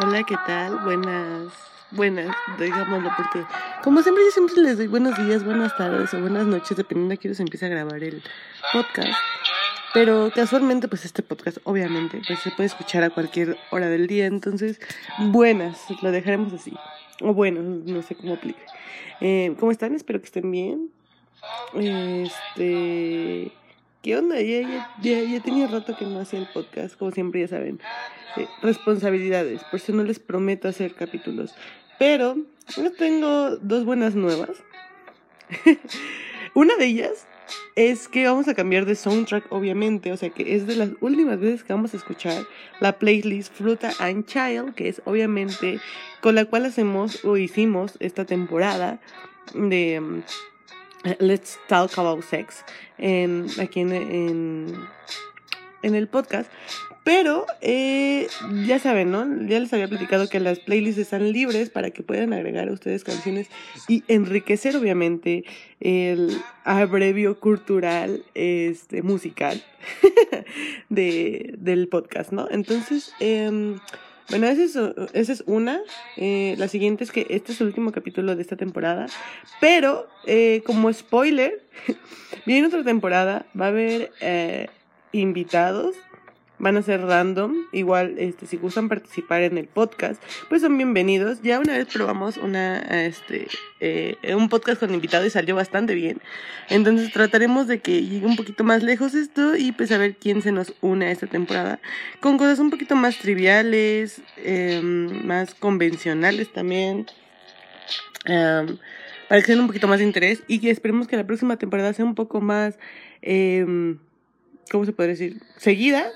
Hola, ¿qué tal? Buenas, buenas, digámoslo porque como siempre yo siempre les doy buenos días, buenas tardes o buenas noches, dependiendo de quién se empieza a grabar el podcast. Pero casualmente, pues este podcast, obviamente, pues se puede escuchar a cualquier hora del día. Entonces, buenas, lo dejaremos así. O bueno, no sé cómo aplique. Eh, ¿Cómo están? Espero que estén bien. Este. ¿Qué onda? Ya, ya, ya, ya tenía rato que no hacía el podcast, como siempre ya saben. Eh, responsabilidades, por eso no les prometo hacer capítulos. Pero yo tengo dos buenas nuevas. Una de ellas es que vamos a cambiar de soundtrack, obviamente. O sea que es de las últimas veces que vamos a escuchar la playlist Fruta and Child, que es obviamente con la cual hacemos o hicimos esta temporada de um, Let's Talk About Sex en, aquí en, en, el podcast. Pero eh, ya saben, ¿no? Ya les había platicado que las playlists están libres para que puedan agregar a ustedes canciones y enriquecer, obviamente, el abrevio cultural, este, musical de, del podcast, ¿no? Entonces, eh, bueno, esa es, esa es una. Eh, la siguiente es que este es el último capítulo de esta temporada. Pero, eh, como spoiler, viene otra temporada. Va a haber eh, invitados van a ser random. Igual, este, si gustan participar en el podcast, pues son bienvenidos. Ya una vez probamos una, este, eh, un podcast con invitado y salió bastante bien. Entonces trataremos de que llegue un poquito más lejos esto y pues a ver quién se nos une a esta temporada. Con cosas un poquito más triviales, em, más convencionales también. Um, para que tengan un poquito más de interés y que esperemos que la próxima temporada sea un poco más, eh, ¿cómo se puede decir? Seguida,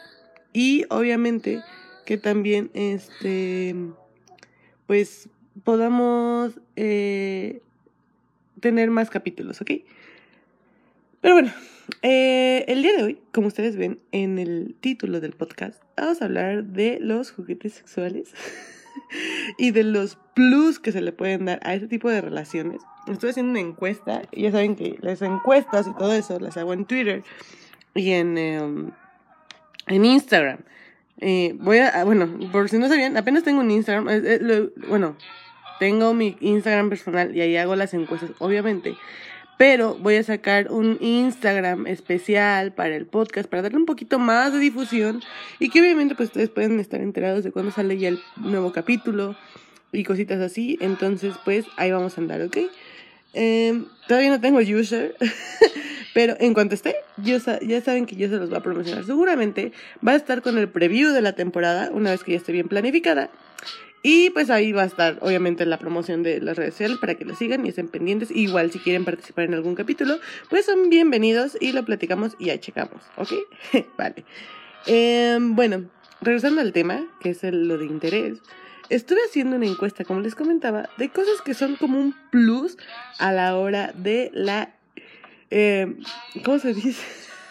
y obviamente que también, este, pues podamos eh, tener más capítulos, ¿ok? Pero bueno, eh, el día de hoy, como ustedes ven en el título del podcast, vamos a hablar de los juguetes sexuales y de los plus que se le pueden dar a este tipo de relaciones. Estoy haciendo una encuesta y ya saben que las encuestas y todo eso las hago en Twitter y en... Em, en Instagram. Eh, voy a, bueno, por si no sabían, apenas tengo un Instagram, bueno, tengo mi Instagram personal y ahí hago las encuestas, obviamente. Pero voy a sacar un Instagram especial para el podcast, para darle un poquito más de difusión y que obviamente pues ustedes pueden estar enterados de cuando sale ya el nuevo capítulo y cositas así. Entonces pues ahí vamos a andar, ¿ok? Eh, todavía no tengo user, Pero en cuanto esté, ya saben que yo se los voy a promocionar. Seguramente va a estar con el preview de la temporada, una vez que ya esté bien planificada. Y pues ahí va a estar, obviamente, la promoción de las redes sociales para que lo sigan y estén pendientes. Igual si quieren participar en algún capítulo, pues son bienvenidos y lo platicamos y ya checamos, ¿ok? vale. Em, bueno, regresando al tema, que es lo de interés. Estuve haciendo una encuesta, como les comentaba, de cosas que son como un plus a la hora de la eh, ¿Cómo se dice?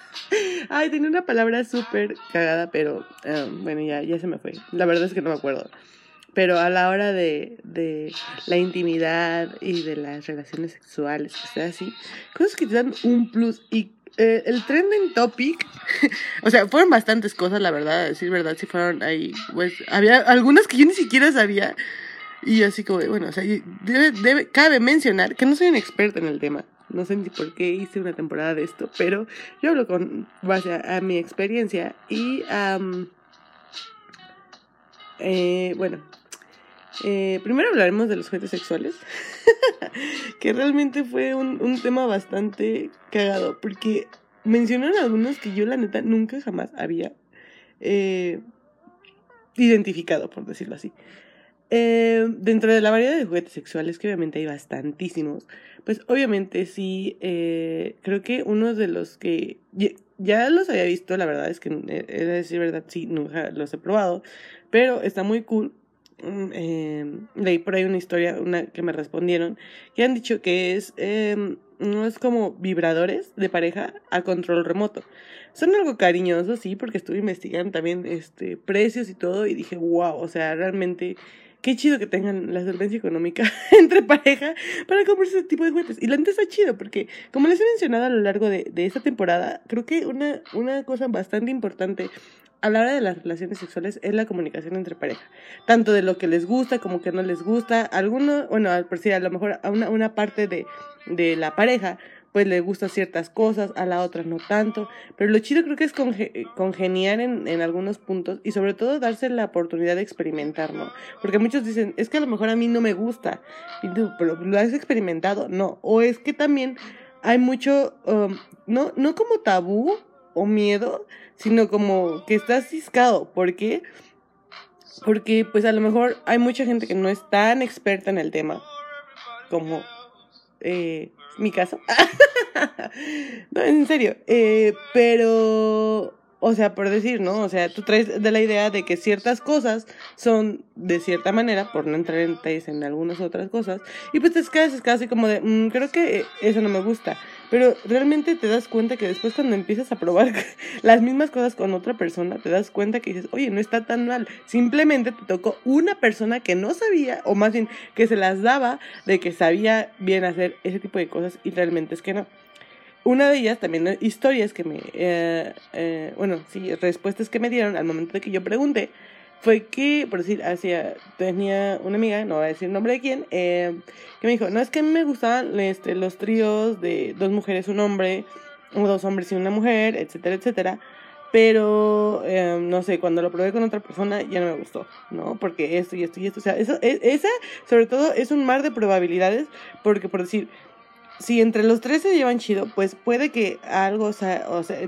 Ay, tenía una palabra súper cagada, pero eh, bueno, ya, ya se me fue. La verdad es que no me acuerdo. Pero a la hora de, de la intimidad y de las relaciones sexuales, que sea así, cosas que te dan un plus. Y eh, el trending topic, o sea, fueron bastantes cosas, la verdad, decir verdad, si fueron ahí, pues había algunas que yo ni siquiera sabía. Y así como, bueno, o sea, debe, debe, cabe mencionar que no soy un experto en el tema. No sé ni por qué hice una temporada de esto, pero yo hablo con base a, mi experiencia y eh, bueno, eh, primero hablaremos de los juguetes sexuales, que realmente fue un, tema bastante cagado, porque mencionaron algunos que yo la neta nunca jamás había eh, identificado, por decirlo así. Eh, dentro de la variedad de juguetes sexuales, que obviamente hay bastantísimos, pues obviamente sí, creo que uno de los que ya, los había visto, la verdad es que, es decir verdad, sí, nunca los he probado, pero está muy cool. Leí por ahí una historia, una que me respondieron, que han dicho que es, eh, no es como vibradores de pareja a control remoto. Son algo cariñosos, sí, porque estuve investigando también este, precios y todo y dije, wow, o sea, realmente qué chido que tengan la solvencia económica entre pareja para comprarse ese tipo de juguetes. Y la neta está chido porque, como les he mencionado a lo largo de, de esta temporada, creo que una, una cosa bastante importante a la hora de las relaciones sexuales es la comunicación entre pareja. Tanto de lo que les gusta como que no les gusta. Alguno, bueno, por si a lo mejor a una, una parte de, de la pareja pues le gustan ciertas cosas, a la otra no tanto. Pero lo chido creo que es congeniar en, en, algunos puntos y sobre todo darse la oportunidad de experimentar, ¿no? Porque muchos dicen, es que a lo mejor a mí no me gusta, pero ¿lo has experimentado? No. O es que también hay mucho, um, no, no como tabú o miedo, sino como que estás ciscado. ¿Por qué? Porque pues a lo mejor hay mucha gente que no es tan experta en el tema como eh, mi caso. no, en serio. Eh, pero, o sea, por decir, ¿no? O sea, tú traes de la idea de que ciertas cosas son de cierta manera, por no entrar en detalles en algunas otras cosas, y pues te quedas casi como de, mm, creo que eso no me gusta. Pero realmente te das cuenta que después cuando empiezas a probar las mismas cosas con otra persona, te das cuenta que dices, oye, no está tan mal. Simplemente te tocó una persona que no sabía, o más bien que se las daba de que sabía bien hacer ese tipo de cosas y realmente es que no. Una de ellas, también historias que me, eh, eh, bueno, sí, respuestas que me dieron al momento de que yo pregunté, fue que, por decir, hacia, tenía una amiga, no voy a decir el nombre de quién, eh, que me dijo, no, es que a mí me gustaban este, los tríos de dos mujeres, un hombre, o dos hombres y una mujer, etcétera, etcétera. Pero, eh, no sé, cuando lo probé con otra persona ya no me gustó, ¿no? Porque esto y esto y esto, o sea, eso, e, esa, sobre todo, es un mar de probabilidades, porque por decir, si entre los tres se llevan chido, pues puede que algo, o sea,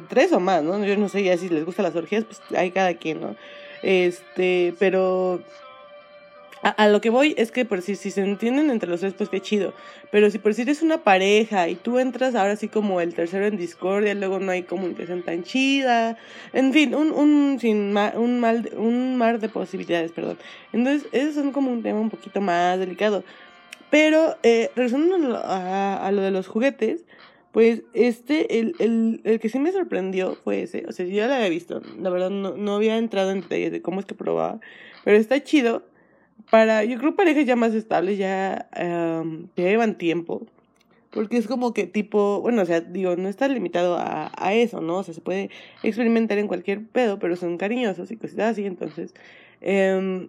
tres o más, ¿no? Yo no sé ya si les gustan las orgías, pues hay cada quien, ¿no? Este, pero a, lo que voy es que por si, si se entienden entre los tres, pues qué chido. Pero si por si eres una pareja y tú entras ahora sí como el tercero en discordia, luego no hay comunicación tan chida. En fin, un, un, sin un, mal, un mar de posibilidades, perdón. Entonces, esos son como un tema un poquito más delicado. Pero, eh, regresando a, lo de los juguetes, pues este, el, el, el que sí me sorprendió fue ese. O sea, yo ya lo había visto. La verdad, no, no había entrado en detalles de cómo es que probaba. Pero está chido. Para, yo creo, parejas ya más estables, ya, um, llevan tiempo. Porque es como que tipo, bueno, o sea, digo, no está limitado a, a eso, ¿no? O sea, se puede experimentar en cualquier pedo, pero son cariñosos y cositas así. Entonces, eh,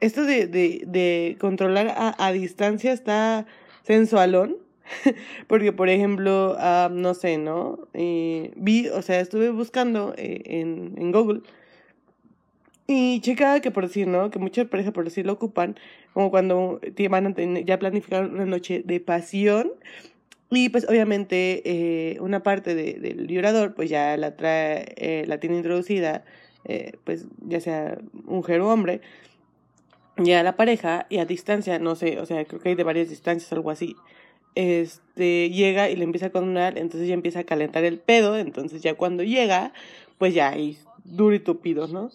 esto de, de, de controlar a, a distancia está sensualón. Porque, por ejemplo, uh, no sé, ¿no? Eh, vi, o sea, estuve buscando eh, en, en Google y checaba que por decir, ¿no? Que muchas parejas por decir lo ocupan, como cuando van a tener, ya planificaron una noche de pasión. Y pues obviamente eh, una parte de, del vibrador pues ya la trae, eh, la tiene introducida, eh, pues ya sea mujer o hombre, ya la pareja y a distancia, no sé, o sea, creo que hay de varias distancias, algo así este, llega y le empieza a condonar, entonces ya empieza a calentar el pedo, entonces ya cuando llega, pues ya ahí duro y tupido, ¿no?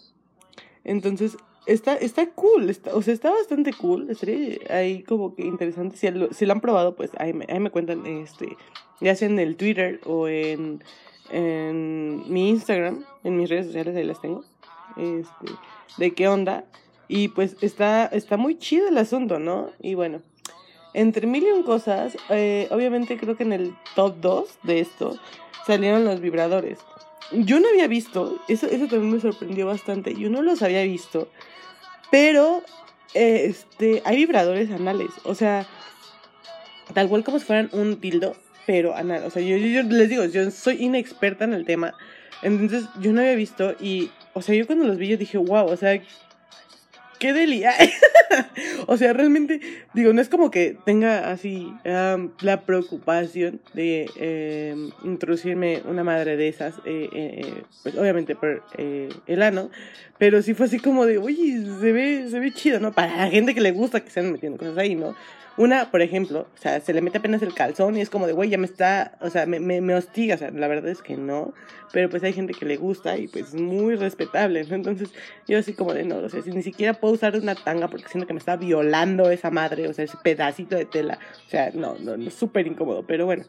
Entonces, está, está cool, está, o sea, está bastante cool, estaría ahí como que interesante, si lo, si lo han probado, pues ahí me, ahí me cuentan, este, ya sea en el Twitter o en, en mi Instagram, en mis redes sociales, ahí las tengo, este, de qué onda, y pues está, está muy chido el asunto, ¿no? Y bueno, entre mil y un cosas, eh, obviamente creo que en el top 2 de esto salieron los vibradores. Yo no había visto, eso, eso también me sorprendió bastante, yo no los había visto, pero este, hay vibradores anales, o sea, tal cual como si fueran un tildo, pero anal. O sea, yo, yo les digo, yo soy inexperta en el tema, entonces yo no había visto y, o sea, yo cuando los vi yo dije, wow, o sea, qué deli. o sea, realmente, digo, no es como que tenga así la preocupación de em, introducirme una madre de esas, eh, eh, eh, pues obviamente por el ano, pero sí fue así como de, oye, se ve, se ve chido, ¿no? Para la gente que le gusta que estén metiendo cosas ahí, ¿no? Una, por ejemplo, o sea, se le mete apenas el calzón y es como de, güey, ya me está, o sea, me, me, me, hostiga, o sea, la verdad es que no, pero pues hay gente que le gusta y pues es muy respetable, ¿no? Entonces, yo así como de, no, o sea, si ni siquiera puedo usar una tanga porque siento que me está violando esa madre, o sea, ese pedacito de tela, o sea, no, no, no, súper incómodo, pero bueno.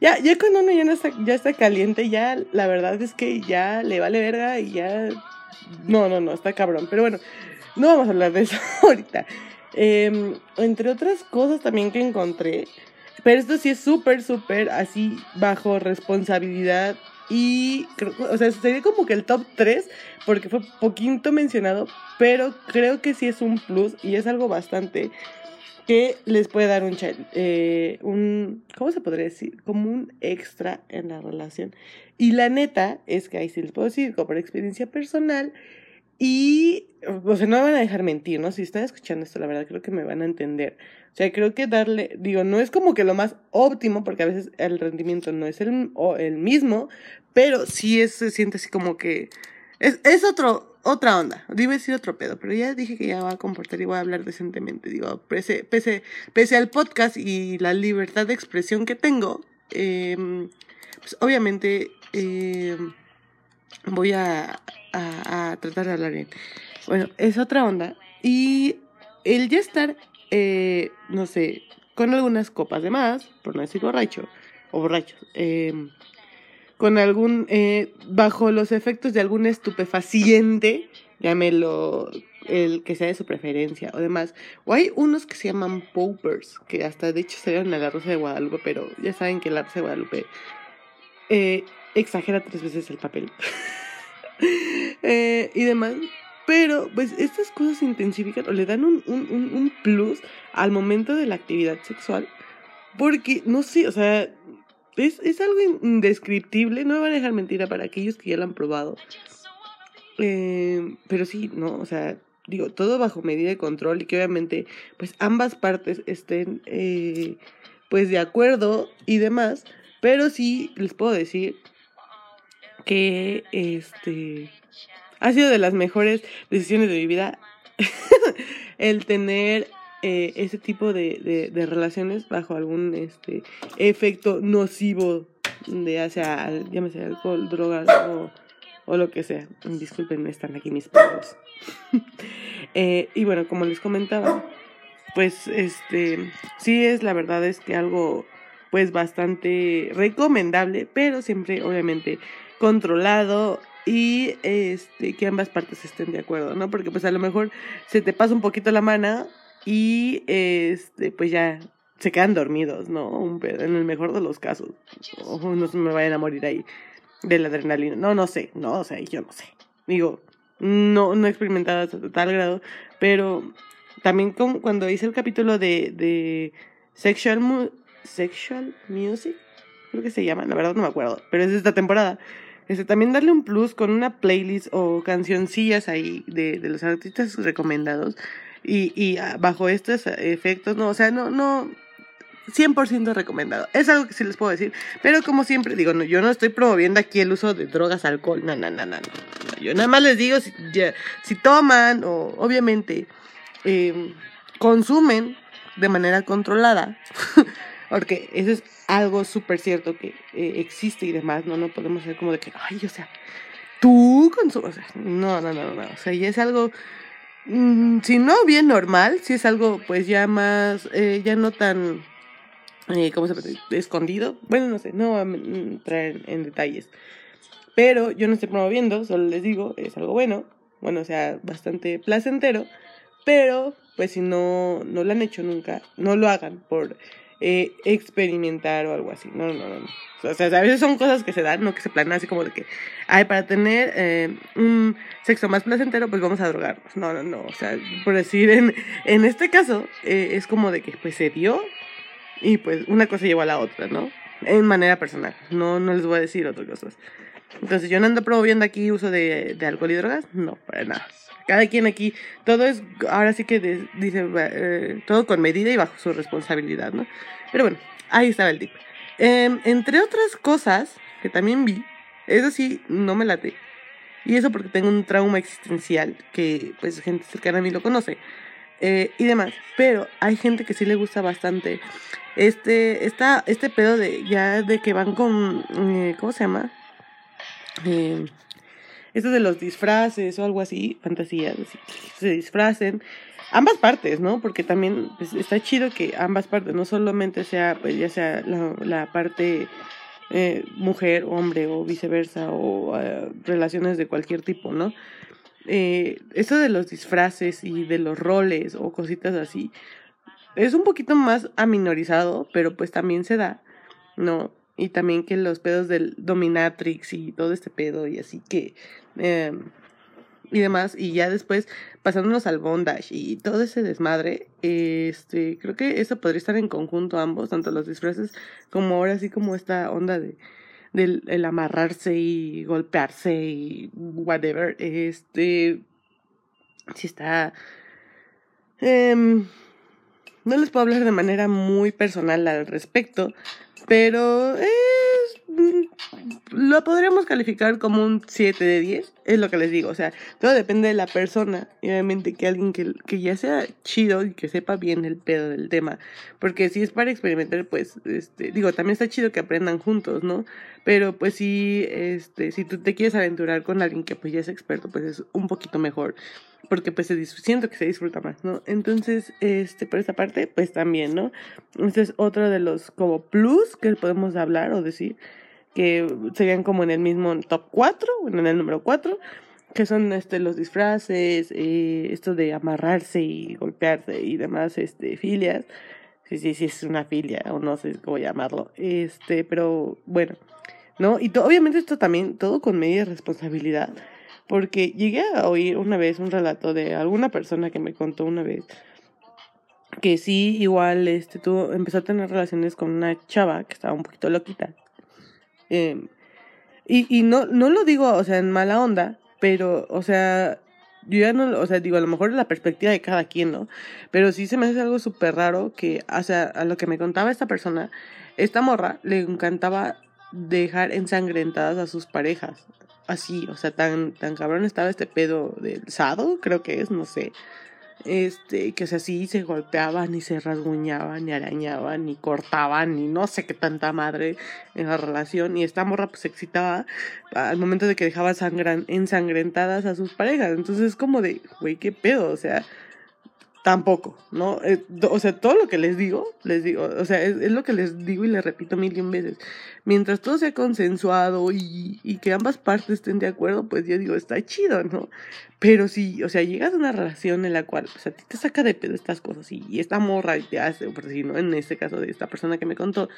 Ya, ya cuando uno ya, no está, ya está caliente, ya la verdad es que ya le vale verga y ya no, no, no, está cabrón. Pero bueno, no vamos a hablar de eso ahorita. Em, entre otras cosas también que encontré, pero esto sí es súper, súper así bajo responsabilidad y, o sea, sería como que el top 3 porque fue poquito mencionado, pero creo que sí es un plus y es algo bastante que les puede dar un, eh, un, ¿cómo se podría decir? Como un extra en la relación. Y la neta es que ahí sí les puedo decir, como por experiencia personal, y, o sea, no me van a dejar mentir, ¿no? Si están escuchando esto, la verdad creo que me van a entender. O sea, creo que darle, digo, no es como que lo más óptimo, porque a veces el rendimiento no es el, o el mismo, pero sí es, se siente así como que es, es otro, otra onda. A decir otro pedo, pero ya dije que ya va a comportar y voy a hablar decentemente. Digo, pese, pese, pese al podcast y la libertad de expresión que tengo, eh, pues obviamente eh, voy a, a, tratar de hablar bien. Bueno, es otra onda. Y el ya estar, eh, no sé, con algunas copas de más, por no decir borracho, o borrachos, eh, con algún, eh, bajo los efectos de algún estupefaciente, llámelo el que sea de su preferencia o demás. O hay unos que se llaman poppers, que hasta de hecho salieron a la Rosa de Guadalupe, pero ya saben que la Rosa de Guadalupe eh, exagera tres veces el papel. eh, y demás. Pero, pues, estas cosas intensifican o le dan un, un, un plus al momento de la actividad sexual. Porque, no sé, o sea, es, es algo indescriptible, no me van a dejar mentira para aquellos que ya lo han probado. Eh, pero sí, no, o sea, digo, todo bajo medida de control y que obviamente, pues ambas partes estén, eh, pues de acuerdo y demás. Pero sí les puedo decir que este ha sido de las mejores decisiones de mi vida el tener eh, ese tipo de, de, relaciones bajo algún este efecto nocivo de hacia llámese alcohol, drogas o, o lo que sea. Disculpen, están aquí mis perros. eh, y bueno, como les comentaba, pues este sí es la verdad es que algo pues bastante recomendable, pero siempre obviamente controlado y este que ambas partes estén de acuerdo, ¿no? Porque pues a lo mejor se te pasa un poquito la mano y este pues ya se quedan dormidos, ¿no? en el mejor de los casos. O no se me vayan a morir ahí de la adrenalina. No, no sé, no, o sea, yo no sé. Digo, no, no he experimentado hasta tal grado, pero también como cuando hice el capítulo de, de Sexual, Sexual Music, creo que se llama, la verdad no me acuerdo, pero es de esta temporada. Este, también darle un plus con una playlist o cancioncillas ahí de, de los artistas recomendados y, y ah, bajo estos efectos, no, o sea, no, no, 100% recomendado. Es algo que sí les puedo decir. Pero como siempre digo, no, yo no estoy promoviendo aquí el uso de drogas, alcohol. No, no, no, no. Yo nada más les digo si, si toman o obviamente em, consumen de manera controlada. porque eso es algo súper cierto que eh, existe y demás. No, no podemos ser como de que, ay, o sea, tú consumes. no, no, no, no. O sea, ya es algo Mm, si no bien normal, si es algo pues ya más, eh, ya no tan, eh, ¿cómo se puede Escondido. Bueno, no sé, no voy a entrar en, detalles. Pero yo no estoy promoviendo, solo les digo, es algo bueno, bueno, o sea, bastante placentero, pero pues si no, no lo han hecho nunca, no lo hagan por eh, experimentar o algo así. No, no, no, no. O sea, a veces son cosas que se dan, no que se planean así como de que, ay, para tener eh, un sexo más placentero, pues vamos a drogarnos. No, no, no. O sea, por decir, en, en este caso, eh, es como de que pues se dio y pues una cosa llevó a la otra, ¿no? En manera personal. No, no les voy a decir otras cosas. Entonces, yo no ando promoviendo aquí uso de, de alcohol y drogas. No, para nada. Cada quien aquí, todo es, ahora sí que dice, eh, todo con medida y bajo su responsabilidad, ¿no? Pero bueno, ahí estaba el tip. Em, entre otras cosas que también vi, eso sí, no me late. Y eso porque tengo un trauma existencial que, pues, gente cercana a mí lo conoce. Eh, y demás. Pero hay gente que sí le gusta bastante este, esta, este pedo de ya de que van con, eh, ¿cómo se llama? Eh, esto de los disfraces o algo así, fantasías, se disfracen. Ambas partes, ¿no? Porque también pues, está chido que ambas partes, no solamente sea, pues ya sea la, la parte eh, mujer, hombre o viceversa, o uh, relaciones de cualquier tipo, ¿no? eh, eso de los disfraces y de los roles o cositas así, es un poquito más aminorizado, pero pues también se da, ¿no? Y también que los pedos del dominatrix y todo este pedo y así que... Eh, y demás, y ya después pasándonos al bondage y todo ese desmadre, este, creo que eso podría estar en conjunto ambos, tanto los disfraces como ahora sí como esta onda de del el amarrarse y golpearse y whatever, este, si está, em, no les puedo hablar de manera muy personal al respecto, pero mm, lo podríamos calificar como un 7 de 10, es lo que les digo, o sea, todo depende de la persona, y obviamente que alguien que, que ya sea chido y que sepa bien el pedo del tema, porque si es para experimentar, pues, este, digo, también está chido que aprendan juntos, ¿no? Pero pues si, este, si tú te quieres aventurar con alguien que pues ya es experto, pues es un poquito mejor porque pues se siento que se disfruta más, ¿no? Entonces, este, por esta parte, pues también, ¿no? Este es otro de los como plus que podemos hablar o decir, que serían como en el mismo top 4, bueno, en el número 4, que son este los disfraces, eh, esto de amarrarse y golpearse y demás, este, filias. Sí, sí, sí, es una filia, o no sé cómo llamarlo. Este, pero bueno, ¿no? Y obviamente esto también, todo con media responsabilidad porque llegué a oír una vez un relato de alguna persona que me contó una vez que sí, igual, este, tuvo, empezó a tener relaciones con una chava que estaba un poquito loquita. Em, y, y no, no lo digo, o sea, en mala onda, pero, o sea, yo ya no, o sea, digo, a lo mejor la perspectiva de cada quien, ¿no? Pero sí se me hace algo súper raro que, o sea, a lo que me contaba esta persona, esta morra le encantaba dejar ensangrentadas a sus parejas así, o sea, tan, tan cabrón estaba este pedo del sado, creo que es, no sé. Este, que o sea, sí se golpeaban, ni se rasguñaban, ni arañaban, ni cortaban, ni no sé qué tanta madre en la relación. Y esta morra pues se excitaba al momento de que dejaba sangran, ensangrentadas a sus parejas. Entonces es como de, güey, qué pedo, o sea, tampoco, ¿no? Eh, o sea, todo lo que les digo, les digo, o sea, es, lo que les digo y les repito mil y un veces. Mientras todo sea consensuado y, y, que ambas partes estén de acuerdo, pues yo digo, está chido, ¿no? Pero si, o sea, llegas a una relación en la cual, o sea, a ti te saca de pedo estas cosas y, y esta morra te hace, por si no, en este caso de esta persona que me contó,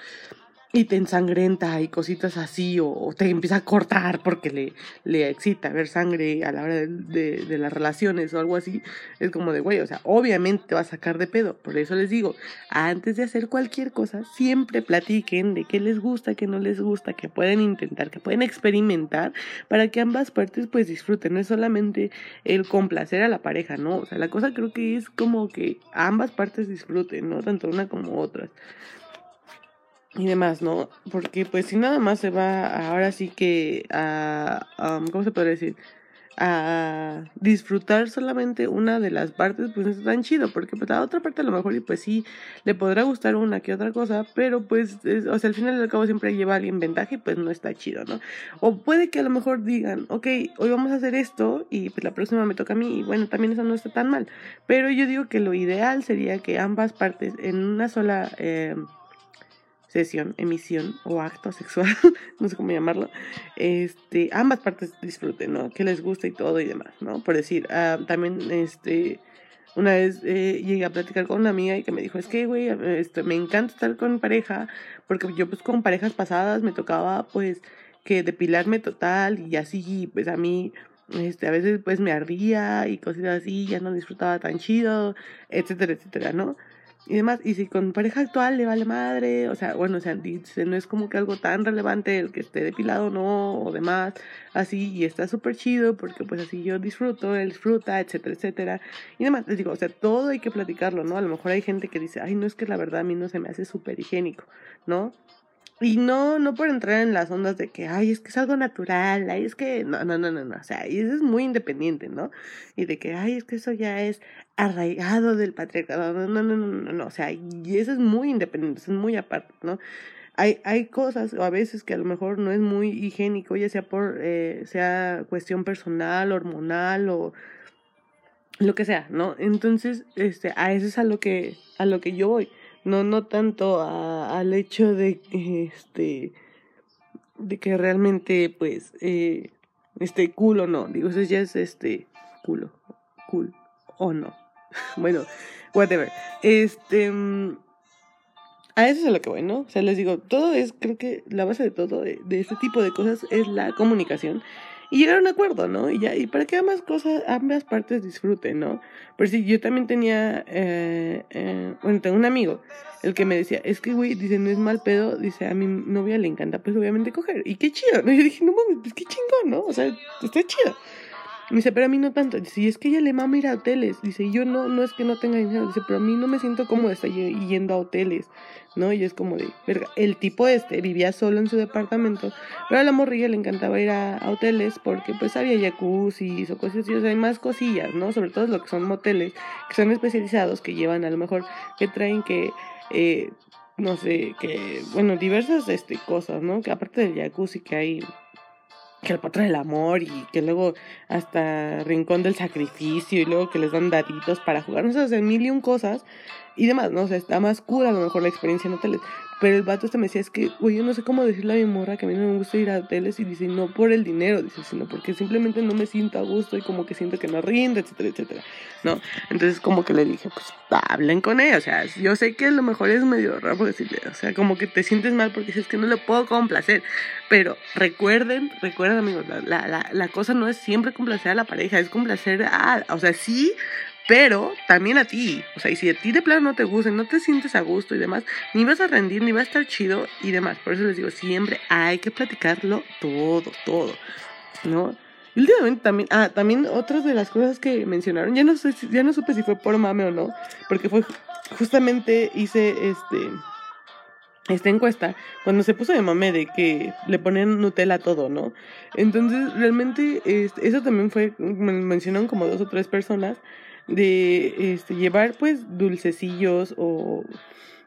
y te ensangrenta y cositas así, o, te empieza a cortar porque le, le excita ver sangre a la hora de, de, las relaciones o algo así, es como de, güey, o sea, obviamente te va a sacar de pedo. Por eso les digo, antes de hacer cualquier cosa, siempre platiquen de qué les gusta, qué no les gusta, que pueden intentar, que pueden experimentar, para que ambas partes pues disfruten. No es solamente el complacer a la pareja, ¿no? O sea, la cosa creo que es como que ambas partes disfruten, ¿no? Tanto una como otras y demás, ¿no? Porque pues si nada más se va ahora sí que a, ¿cómo se puede decir? a disfrutar solamente una de las partes, pues no es tan chido, porque pues la otra parte a lo mejor y pues sí le podrá gustar una que otra cosa, pero pues, o sea, al final del cabo siempre lleva a alguien ventaja y pues no está chido, ¿no? O puede que a lo mejor digan, ok, hoy vamos a hacer esto y pues la próxima me toca a mí y bueno, también eso no está tan mal, pero yo digo que lo ideal sería que ambas partes en una sola... Eh, emisión o acto sexual, no sé cómo llamarlo, este, ambas partes disfruten, ¿no? Que les guste y todo y demás, ¿no? Por decir, ah, también, este, una vez eh, llegué a platicar con una amiga y que me dijo, es que, güey, este, me encanta estar con pareja, porque yo pues con parejas pasadas me tocaba pues que depilarme total y así, pues a mí este, a veces pues me ardía y cositas así, ya no disfrutaba tan chido, etcétera, etcétera, ¿no? Y demás. Y si con pareja actual le vale madre, o sea, bueno, o sea, no es como que algo tan relevante el que esté depilado no, o demás, así, y está súper chido porque pues así yo disfruto, él disfruta, etcétera, etcétera. Y demás, les digo, o sea, todo hay que platicarlo, ¿no? A lo mejor hay gente que dice, ay, no es que la verdad a mí no se me hace súper higiénico, ¿no? Y no, no por entrar en las ondas de que, ay, es que es algo natural, ay, es que, no, no, no, no, no, o sea, y eso es muy independiente, ¿no? Y de que, ay, es que eso ya es arraigado del patriarcado, no, no, no, no, no, no, o sea, y eso es muy independiente, eso es muy aparte, ¿no? Hay, hay cosas, o a veces que a lo mejor no es muy higiénico, ya sea por, eh, sea cuestión personal, hormonal o lo que sea, ¿no? Entonces, este, a eso es a lo que, a lo que yo voy no no tanto al hecho de este de que realmente pues eh, este culo no digo eso ya es este culo, cool, o no. bueno, whatever. Este... Mm, a eso es a lo que voy, ¿no? O sea, les digo, todo es, creo que la base de todo, de este tipo de cosas, es la comunicación y llegar un acuerdo, ¿no? Y ya, y para que ambas cosas, ambas partes disfruten, ¿no? Por si yo también tenía, eh, eh, bueno, tengo un amigo, el que me decía, es que, güey, dice, no es mal pedo, dice, a mi novia le encanta, pues obviamente coger, y qué chido, ¿no? Yo dije, no mames, pues qué chingón, ¿no? O sea, está chido. Me dice, pero a mí no tanto. Dice, y es que ella le mama ir a hoteles. Dice, yo no, no es que no tenga dinero. Dice, pero a mí no me siento cómodo estar yendo a hoteles. ¿No? Y es como de, verga. El tipo este vivía solo en su departamento. Pero a la morrilla le encantaba ir a, hoteles porque pues había jacuzzi o cosas así. O sea, hay más cosillas, ¿no? Sobre todo lo que son moteles, que son especializados, que llevan a lo mejor, que traen que... Eh, no sé, que, bueno, diversas este, cosas, ¿no? Que aparte del jacuzzi que hay que el patrón del amor y que luego hasta rincón del sacrificio y luego que les dan daditos para jugar, no sé, hacer mil y un cosas y demás, ¿no? O sea, está más cool a lo mejor la experiencia en hoteles. Pero el vato este me decía, es que, güey, yo no sé cómo decirle a mi morra que a mí no me gusta ir a hoteles y dice, no por el dinero, dice, sino porque simplemente no me siento a gusto y como que siento que no rinde, etcétera, etcétera, ¿no? Entonces como que le dije, pues hablen con ella, o sea, yo sé que a lo mejor es medio raro decirle, o sea, como que te sientes mal porque dices que no le puedo complacer, pero recuerden, recuerden amigos, la, la, la cosa no es siempre complacer a la pareja, es complacer a, o sea, sí, pero también a ti. O sea, y si a ti de plano no te gusta, no te sientes a gusto y demás, ni vas a rendir, ni va a estar chido y demás. Por eso les digo, siempre hay que platicarlo todo, todo, ¿no? Y últimamente también, ah, también otras de las cosas que mencionaron, ya no sé, ya no supe si fue por mame o no, porque fue justamente hice este esta encuesta cuando se puso de mame de que le ponen Nutella a todo, ¿no? Entonces, realmente, este, eso también fue, mencionaron como dos o tres personas de este, llevar pues dulcecillos o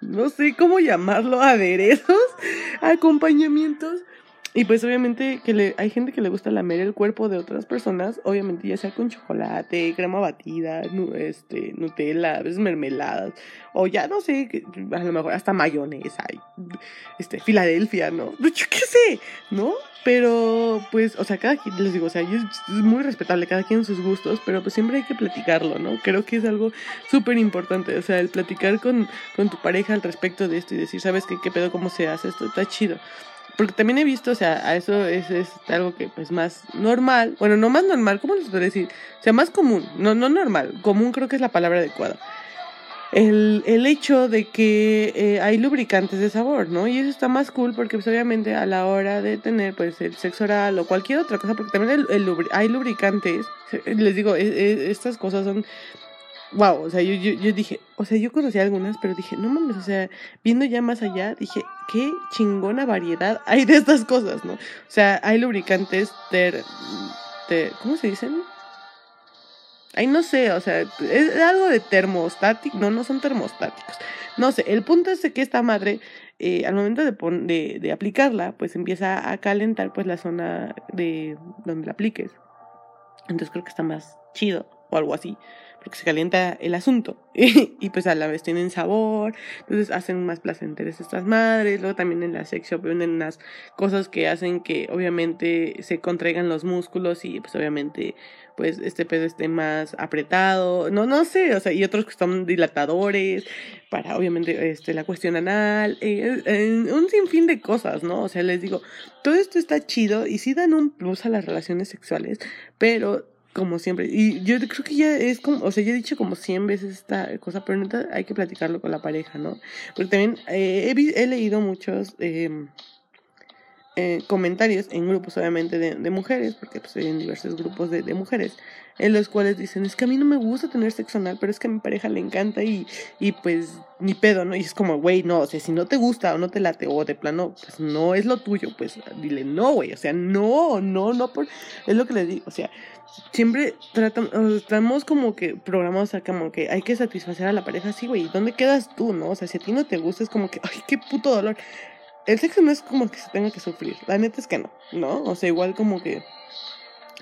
no sé cómo llamarlo, aderezos, acompañamientos. Y pues obviamente que le, hay gente que le gusta lamer el cuerpo de otras personas, obviamente ya sea con chocolate, crema batida, este, Nutella, a veces mermeladas, o ya no sé, a lo mejor hasta mayonesa, este, Filadelfia, ¿no? Yo qué sé, ¿no? Pero, pues, o sea, cada quien, les digo, o sea, es muy respetable, cada quien sus gustos, pero pues siempre hay que platicarlo, ¿no? Creo que es algo súper importante, o sea, el platicar con, con tu pareja al respecto de esto y decir, ¿sabes qué, qué pedo, cómo se hace esto? Está chido. Porque también he visto, o sea, a eso es, es algo que, pues, más normal, bueno, no más normal, ¿cómo les puedo decir? O sea, más común, no, no normal, común creo que es la palabra adecuada el, el hecho de que eh, hay lubricantes de sabor, ¿no? Y eso está más cool porque pues obviamente a la hora de tener pues el sexo oral o cualquier otra cosa, porque también el, hay lubricantes, les digo, e, e, estas cosas son, wow, o sea, yo, yo, dije, o sea, yo conocí algunas, pero dije, no mames, o sea, viendo ya más allá, dije, qué chingona variedad hay de estas cosas, ¿no? O sea, hay lubricantes ter, ter ¿cómo se dicen? Ay, no sé, o sea, es algo de termostático. No, no son termostáticos. No sé, el punto es que esta madre, eh, al momento de, de, de, aplicarla, pues empieza a calentar pues la zona de donde la apliques. Entonces creo que está más chido o algo así porque se calienta el asunto y pues a la vez tienen sabor, entonces hacen más placenteras estas madres, luego también en la sexo venden unas cosas que hacen que obviamente se contraigan los músculos y pues obviamente pues este pedo esté más apretado, no, no sé, o sea, y otros que son dilatadores para obviamente este, la cuestión anal, eh, un sinfín de cosas, ¿no? O sea, les digo, todo esto está chido y sí dan un plus a las relaciones sexuales, pero como siempre. Y yo creo que ya es como, o sea, ya he dicho como 100 veces esta cosa, pero neta hay que platicarlo con la pareja, ¿no? Porque también eh, he, he, leído muchos eh, eh, comentarios en grupos, obviamente, de, de mujeres, porque pues, en diversos grupos de, de, mujeres, en los cuales dicen, es que a mí no me gusta tener sexo anal, pero es que a mi pareja le encanta y, y pues ni pedo, ¿no? Y es como, güey, no, o sea, si no te gusta o no te late o de plano, pues no es lo tuyo, pues dile no, güey, o sea, no, no, no, por... es lo que le digo, o sea, siempre tratamos, estamos como que programados a como que hay que satisfacer a la pareja así, güey, ¿dónde quedas tú, no? O sea, si a ti no te gusta es como que, ay, qué puto dolor. El sexo no es como que se tenga que sufrir, la neta es que no, ¿no? O sea, igual como que,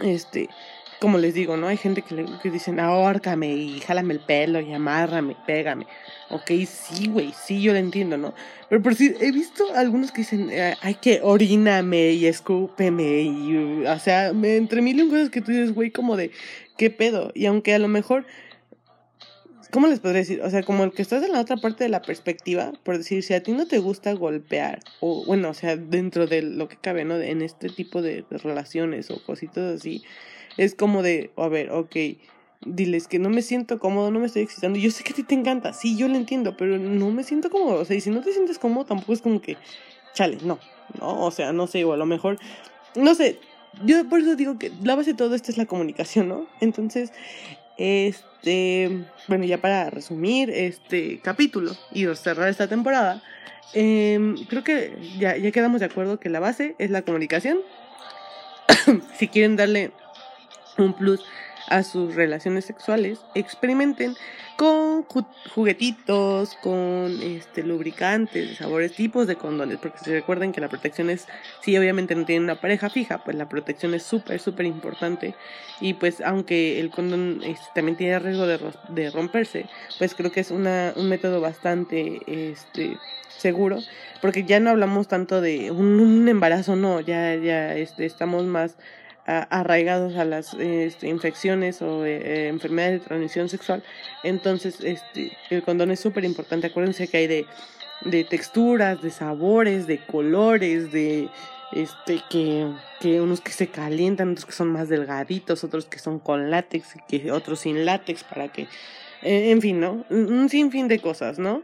este, como les digo, ¿no? Hay gente que, le, que dicen, ahórcame y jálame el pelo y amárrame, pégame. Ok, sí, güey, sí, yo lo entiendo, ¿no? Pero por si he visto algunos que dicen, hay que oríname y escúpeme y, o sea, me, entre mil y cosas que tú dices, güey, como de, ¿qué pedo? Y aunque a lo mejor ¿Cómo les podría decir? O sea, como el que estás en la otra parte de la perspectiva, por decir, si a ti no te gusta golpear, o bueno, o sea, dentro de lo que cabe, ¿no? En este tipo de, relaciones o cositas así, es como de, a ver, ok, diles que no me siento cómodo, no me estoy excitando. Yo sé que a ti te encanta, sí, yo lo entiendo, pero no me siento cómodo. O sea, y si no te sientes cómodo, tampoco es como que, chale, no, no, o sea, no sé, o a lo mejor, no sé, yo por eso digo que la base de todo esto es la comunicación, ¿no? Entonces, este, bueno, ya para resumir este capítulo y cerrar esta temporada, em, creo que ya, ya quedamos de acuerdo que la base es la comunicación. si quieren darle un plus a sus relaciones sexuales, experimenten con juguetitos, con este lubricantes, sabores, tipos de condones, porque si recuerden que la protección es, si obviamente no tienen una pareja fija, pues la protección es súper, súper importante. Y pues aunque el condón este, también tiene riesgo de, de, romperse, pues creo que es una, un método bastante este, seguro, porque ya no hablamos tanto de un, un embarazo, no, ya, ya este, estamos más arraigados a las este, infecciones o eh, eh, enfermedades de transmisión sexual. Entonces, este, el condón es súper importante. Acuérdense que hay de, de texturas, de sabores, de colores, de este que, que unos que se calientan, otros que son más delgaditos, otros que son con látex que otros sin látex para que eh, en fin, ¿no? Un sinfín de cosas, ¿no?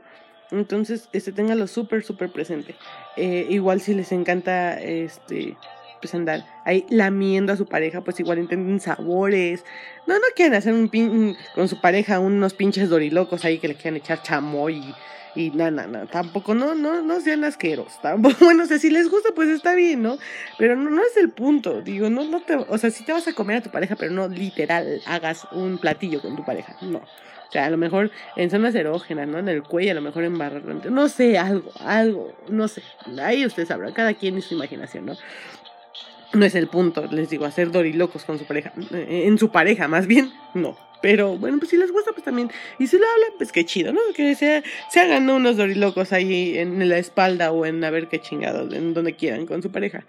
Entonces, este téngalo súper súper presente. igual si les encanta este pues andar ahí lamiendo a su pareja, pues igual entienden sabores. No, no quieren hacer un pin con su pareja unos pinches dorilocos ahí que le quieran echar chamoy y, nada, nada, tampoco, no, no, no sean asqueros. Tampoco, bueno, o sea, si les gusta, pues está bien, ¿no? Pero no, no es el punto, digo, no, no te, o sea, si te vas a comer a tu pareja, pero no literal hagas un platillo con tu pareja, no. O sea, a lo mejor en zonas erógenas, ¿no? En el cuello, a lo mejor en barra, no sé, algo, algo, no sé. Ahí ustedes sabrán, cada quien y su imaginación, ¿no? No es el punto, les digo, hacer dorilocos con su pareja, eh, en su pareja más bien, no. Pero bueno, pues si les gusta, pues también. Y si lo hablan, pues qué chido, ¿no? Que se, se hagan unos dorilocos ahí en la espalda o en a ver qué chingados, en donde quieran con su pareja.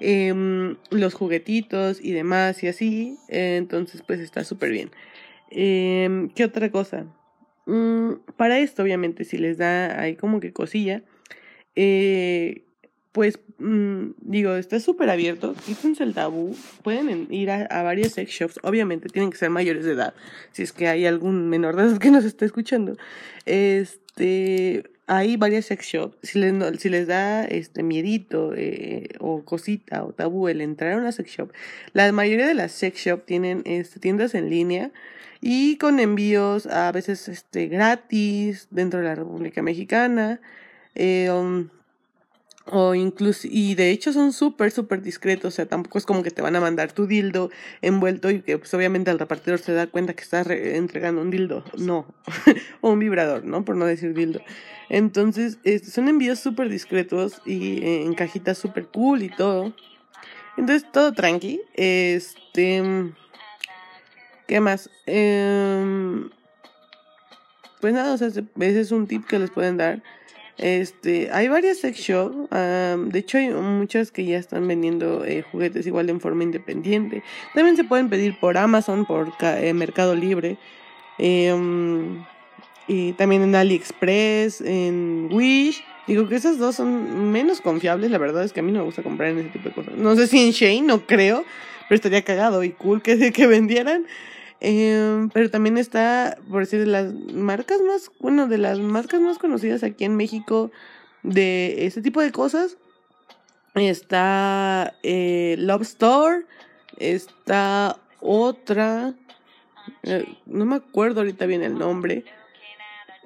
Em, los juguetitos y demás y así. entonces, pues está súper bien. Em, ¿Qué otra cosa? Mm, para esto, obviamente, si les da ahí como que cosilla, eh, pues mm, digo, está súper abierto, quítense el tabú, pueden ir a, a, varios sex shops, obviamente tienen que ser mayores de edad, si es que hay algún menor de edad que nos está escuchando. Este, hay varios sex shops, si les, si les da este miedito eh, o cosita o tabú el entrar a una sex shop, la mayoría de las sex shops tienen este, tiendas en línea y con envíos a veces este, gratis dentro de la República Mexicana. Eh, um, o incluso, y de hecho son súper, súper discretos, o sea, tampoco es como que te van a mandar tu dildo envuelto y que pues obviamente el repartidor se da cuenta que estás entregando un dildo, no, o un vibrador, ¿no? Por no decir dildo. Entonces, este, son envíos súper discretos y eh, en cajitas súper cool y todo. Entonces, todo tranqui. Este, ¿qué más? Eh, pues nada, o sea, ese es un tip que les pueden dar este, hay varias sex shops, de hecho hay muchas que ya están vendiendo eh, juguetes igual en forma independiente. También se pueden pedir por Amazon, por eh, Mercado Libre, em, y también en AliExpress, en Wish. Digo que esas dos son menos confiables, la verdad es que a mí no me gusta comprar en ese tipo de cosas. No sé si en Shane, no creo, pero estaría cagado y cool que, que vendieran. Eh, pero también está, por decir, de las marcas más, bueno, de las marcas más conocidas aquí en México de este tipo de cosas. Está eh, Love Store, está otra, eh, no me acuerdo ahorita bien el nombre.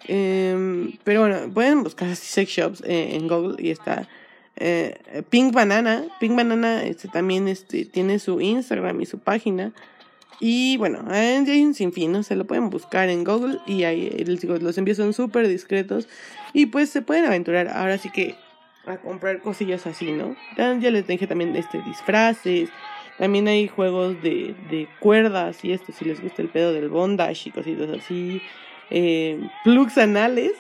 Em, pero bueno, pueden buscar sex shops eh, en Google y está Pink Banana. Pink Banana este, también este, tiene su Instagram y su página. Y bueno, hay un sinfín, ¿no? Se lo pueden buscar en Google y ahí digo, los envíos son súper discretos y pues se pueden aventurar ahora sí que a comprar cosillas así, ¿no? Ya, les dije también este disfraces, también hay juegos de, de cuerdas y esto, si les gusta el pedo del bondage y cositas así, eh, anales.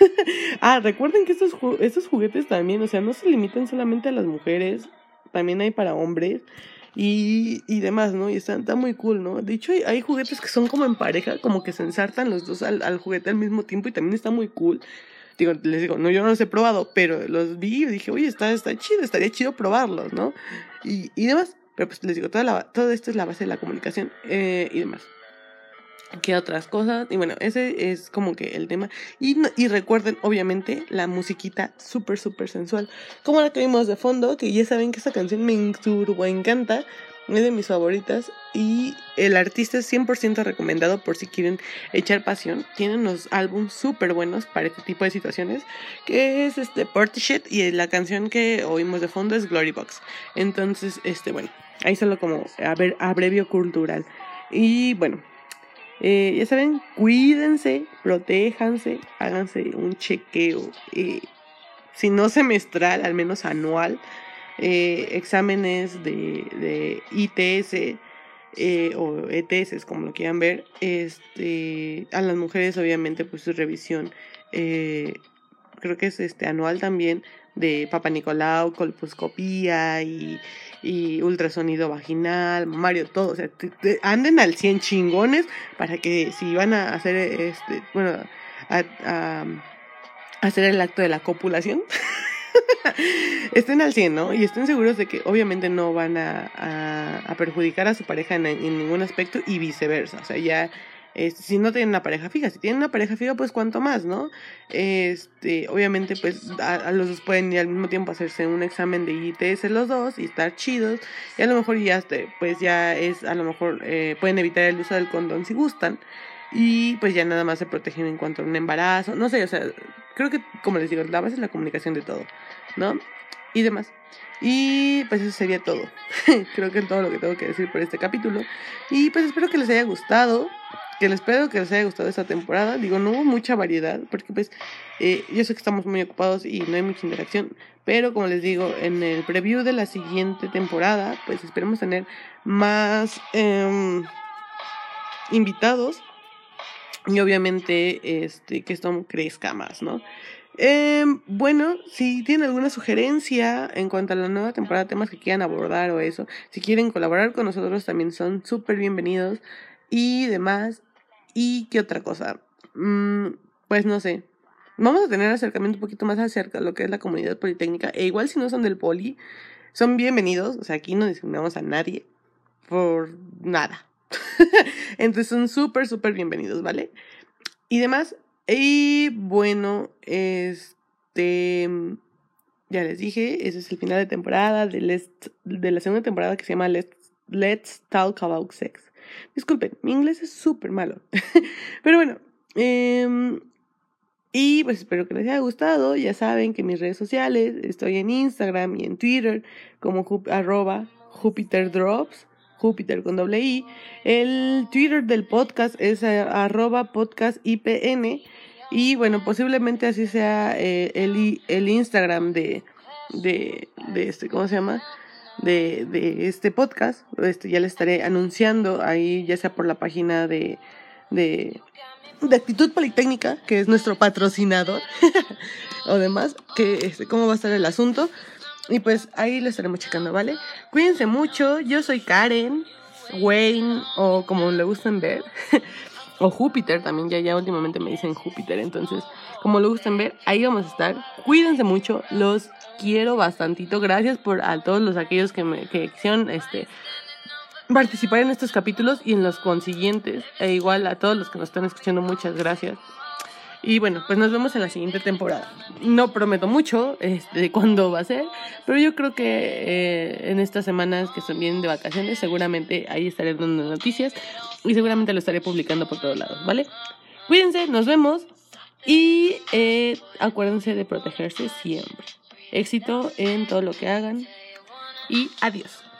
ah, recuerden que estos, estos juguetes también, o sea, no se limitan solamente a las mujeres, también hay para hombres. Y, y demás, ¿no? Y está, está muy cool, ¿no? De hecho, hay, hay juguetes que son como en pareja, como que se ensartan los dos al, al juguete al mismo tiempo y también está muy cool. Digo, les digo, no, yo no los he probado, pero los vi y dije, oye, está, está chido, estaría chido probarlos, ¿no? Y, y demás. Pero pues les digo, toda la, todo esto es la base de la comunicación eh, y demás. ¿Qué otras cosas? Y bueno, ese es como que el tema. Y, y recuerden, obviamente, la musiquita súper, súper sensual. Como la que vimos de fondo, que ya saben que esta canción me turbo encanta. Es de mis favoritas. Y el artista es 100% recomendado por si quieren echar pasión. Tienen unos álbumes súper buenos para este tipo de situaciones. Que es este Party Shit. Y la canción que oímos de fondo es Glory Box. Entonces, este, bueno, ahí solo como a ver, abrevio cultural. Y bueno, eh, ya saben, cuídense, protéjanse, háganse un chequeo, eh, si no semestral, al menos anual, eh, exámenes de, de ITS eh, o ETS, como lo quieran ver. Este, a las mujeres, obviamente, pues su revisión, creo que es este anual también, de Papa Nicolau, colposcopía y, y ultrasonido vaginal, Mario, todo. O sea, anden al 100 chingones para que si van a hacer este, bueno, a, hacer el acto de la copulación, estén al 100, ¿no? Y estén seguros de que obviamente no van a perjudicar a su pareja en, en ningún aspecto y viceversa. O sea, ya. Este, si no tienen una pareja fija, si tienen una pareja fija, pues cuanto más, ¿no? Este, obviamente, pues a, los dos pueden ir al mismo tiempo hacerse un examen de ITS los dos y estar chidos. Y a lo mejor ya, este, pues ya es, a lo mejor eh, pueden evitar el uso del condón si gustan. Y pues ya nada más se protegen en cuanto a un embarazo. No sé, o sea, creo que, como les digo, la base es la comunicación de todo, ¿no? Y demás. Y pues eso sería todo. creo que es todo lo que tengo que decir por este capítulo. Y pues espero que les haya gustado. Que les espero que les haya gustado esta temporada. Digo, no hubo mucha variedad. Porque pues eh, yo sé que estamos muy ocupados y no hay mucha interacción. Pero como les digo, en el preview de la siguiente temporada, pues esperemos tener más em, invitados. Y obviamente este, que esto crezca más, ¿no? Em, bueno, si tienen alguna sugerencia en cuanto a la nueva temporada, temas que quieran abordar o eso, si quieren colaborar con nosotros también son súper bienvenidos y demás. ¿Y qué otra cosa? Mm, pues no sé. Vamos a tener acercamiento un poquito más acerca de lo que es la comunidad politécnica. E igual si no son del poli, son bienvenidos. O sea, aquí no discriminamos a nadie por nada. Entonces son súper, súper bienvenidos, ¿vale? Y demás. Y bueno, este. Ya les dije, ese es el final de temporada de, de la segunda temporada que se llama Let's, Let's Talk About Sex. Disculpen, mi inglés es súper malo. Pero bueno, em, y pues espero que les haya gustado. Ya saben que mis redes sociales, estoy en Instagram y en Twitter como arroba Jupiter Drops, Júpiter con doble I. El Twitter del podcast es eh, arroba podcast IPN. Y bueno, posiblemente así sea eh, el, el Instagram de, de, de este, ¿cómo se llama? De, de este podcast. Este, ya le estaré anunciando ahí, ya sea por la página de, de, de Actitud Politécnica, que es nuestro patrocinador, o demás, que este, cómo va a estar el asunto. Y pues ahí lo estaremos checando, ¿vale? Cuídense mucho, yo soy Karen, Wayne, o como le gusten ver, o Júpiter también, ya, ya últimamente me dicen Júpiter, entonces, como le gusten ver, ahí vamos a estar. Cuídense mucho, los quiero bastantito. Gracias por a todos los aquellos que me que este participar en estos capítulos y en los consiguientes. E igual a todos los que nos están escuchando, muchas gracias. Y bueno, pues nos vemos en la siguiente temporada. No prometo mucho este, cuándo va a ser, pero yo creo que eh, en estas semanas que son bien de vacaciones, seguramente ahí estaré dando noticias y seguramente lo estaré publicando por todos lados, ¿vale? Cuídense, nos vemos y eh, acuérdense de protegerse siempre. Éxito en todo lo que hagan y adiós.